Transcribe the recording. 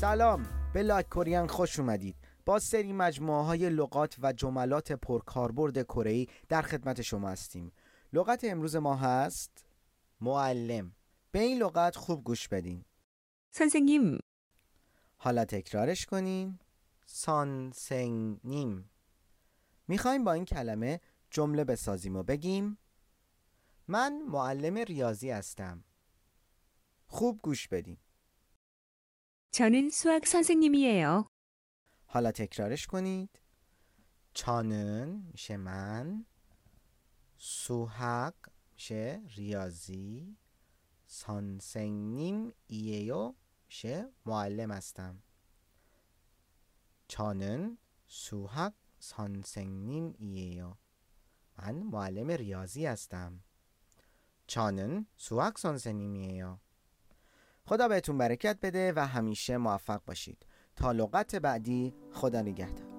سلام. به لایک کوریان خوش اومدید. با سری مجموعه های لغات و جملات پرکاربرد کره ای در خدمت شما هستیم. لغت امروز ما هست معلم. به این لغت خوب گوش بدین. سنسنگیم حالا تکرارش کنین. سانسنگیم می‌خوایم با این کلمه جمله بسازیم و بگیم. من معلم ریاضی هستم. خوب گوش بدین. 저는 수학 선생님이에요. حالا تکرارش کنید چانن میشه من سوحق میشه ریاضی سانسنگنیم ایهیو میشه معلم هستم چانن سوحق سانسنگنیم ایهیو من معلم ریاضی هستم چانن سوحق سانسنگنیمیهیو خدا بهتون برکت بده و همیشه موفق باشید. تا لغت بعدی خدا نگهدار.